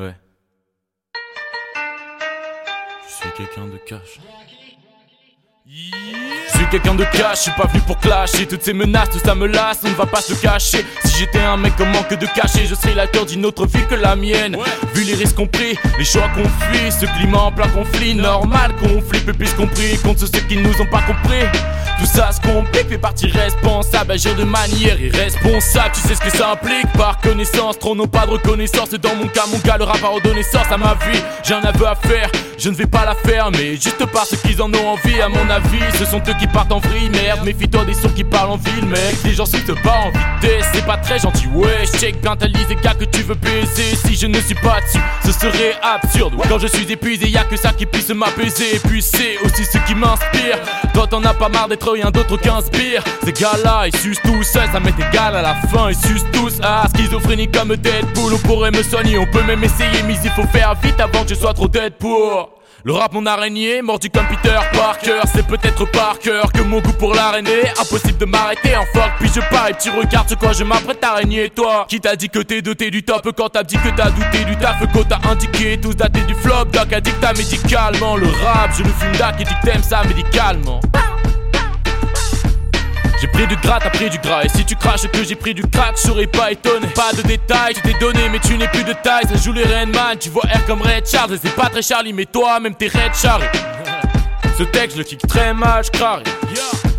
Ouais. Je suis quelqu'un de cash. Quelqu'un de cash, je suis pas venu pour clasher Toutes ces menaces, tout ça me lasse, on ne va pas se cacher Si j'étais un mec en manque de cachet Je serais l'acteur d'une autre vie que la mienne Vu les risques compris, les choix qu'on fuit Ce climat en plein conflit, normal qu'on flippe Et plus compris contre ceux qui nous ont pas compris tout ça se complique, les parties responsables, agir de manière irresponsable. Tu sais ce que ça implique par connaissance, trop non pas de reconnaissance. Dans mon cas, mon gars, le rap a redonné sens à ma vie. J'ai un aveu à faire, je ne vais pas la faire, mais juste parce qu'ils en ont envie. À mon avis, ce sont eux qui partent en vrille. Merde, méfie-toi des sons qui parlent en ville, mec. Les gens sautent pas en vitesse, c'est pas très gentil. Ouais, check bien ta liste des gars que tu veux baiser. Si je ne suis pas dessus, ce serait absurde. Quand je suis épuisé, y a que ça qui puisse m'apaiser. Et puis c'est aussi ce qui m'inspire. Toi, t'en as pas marre d'être rien d'autre qu'un spire. Ces gars-là, ils sucent seuls, ça m'est égal à la fin, ils sucent tous. Ah, schizophrénie comme Deadpool, on pourrait me soigner, on peut même essayer, mais il faut faire vite avant que je sois trop dead pour. Le rap mon araignée, mordu comme Peter Parker. C'est peut-être par cœur que mon goût pour l'araignée. Impossible de m'arrêter en fuck Puis je pars et tu regardes quoi je m'apprête à régner. Toi qui t'a dit que t'es doté du top Quand t'as dit que t'as douté du taf Quand t'as indiqué tous datés du flop. Doc a dit que t'as médicalement Le rap. Je le fume d'ac et dit que t'aimes ça médicalement pris du gras, t'as pris du gras. Et si tu craches que j'ai pris du crack, je serais pas étonné. Pas de détails, je t'ai donné, mais tu n'es plus de taille. Ça joue les Man, tu vois R comme Red Charles. C'est pas très Charlie, mais toi, même t'es Red Charlie. Ce texte, je le kick très mal, je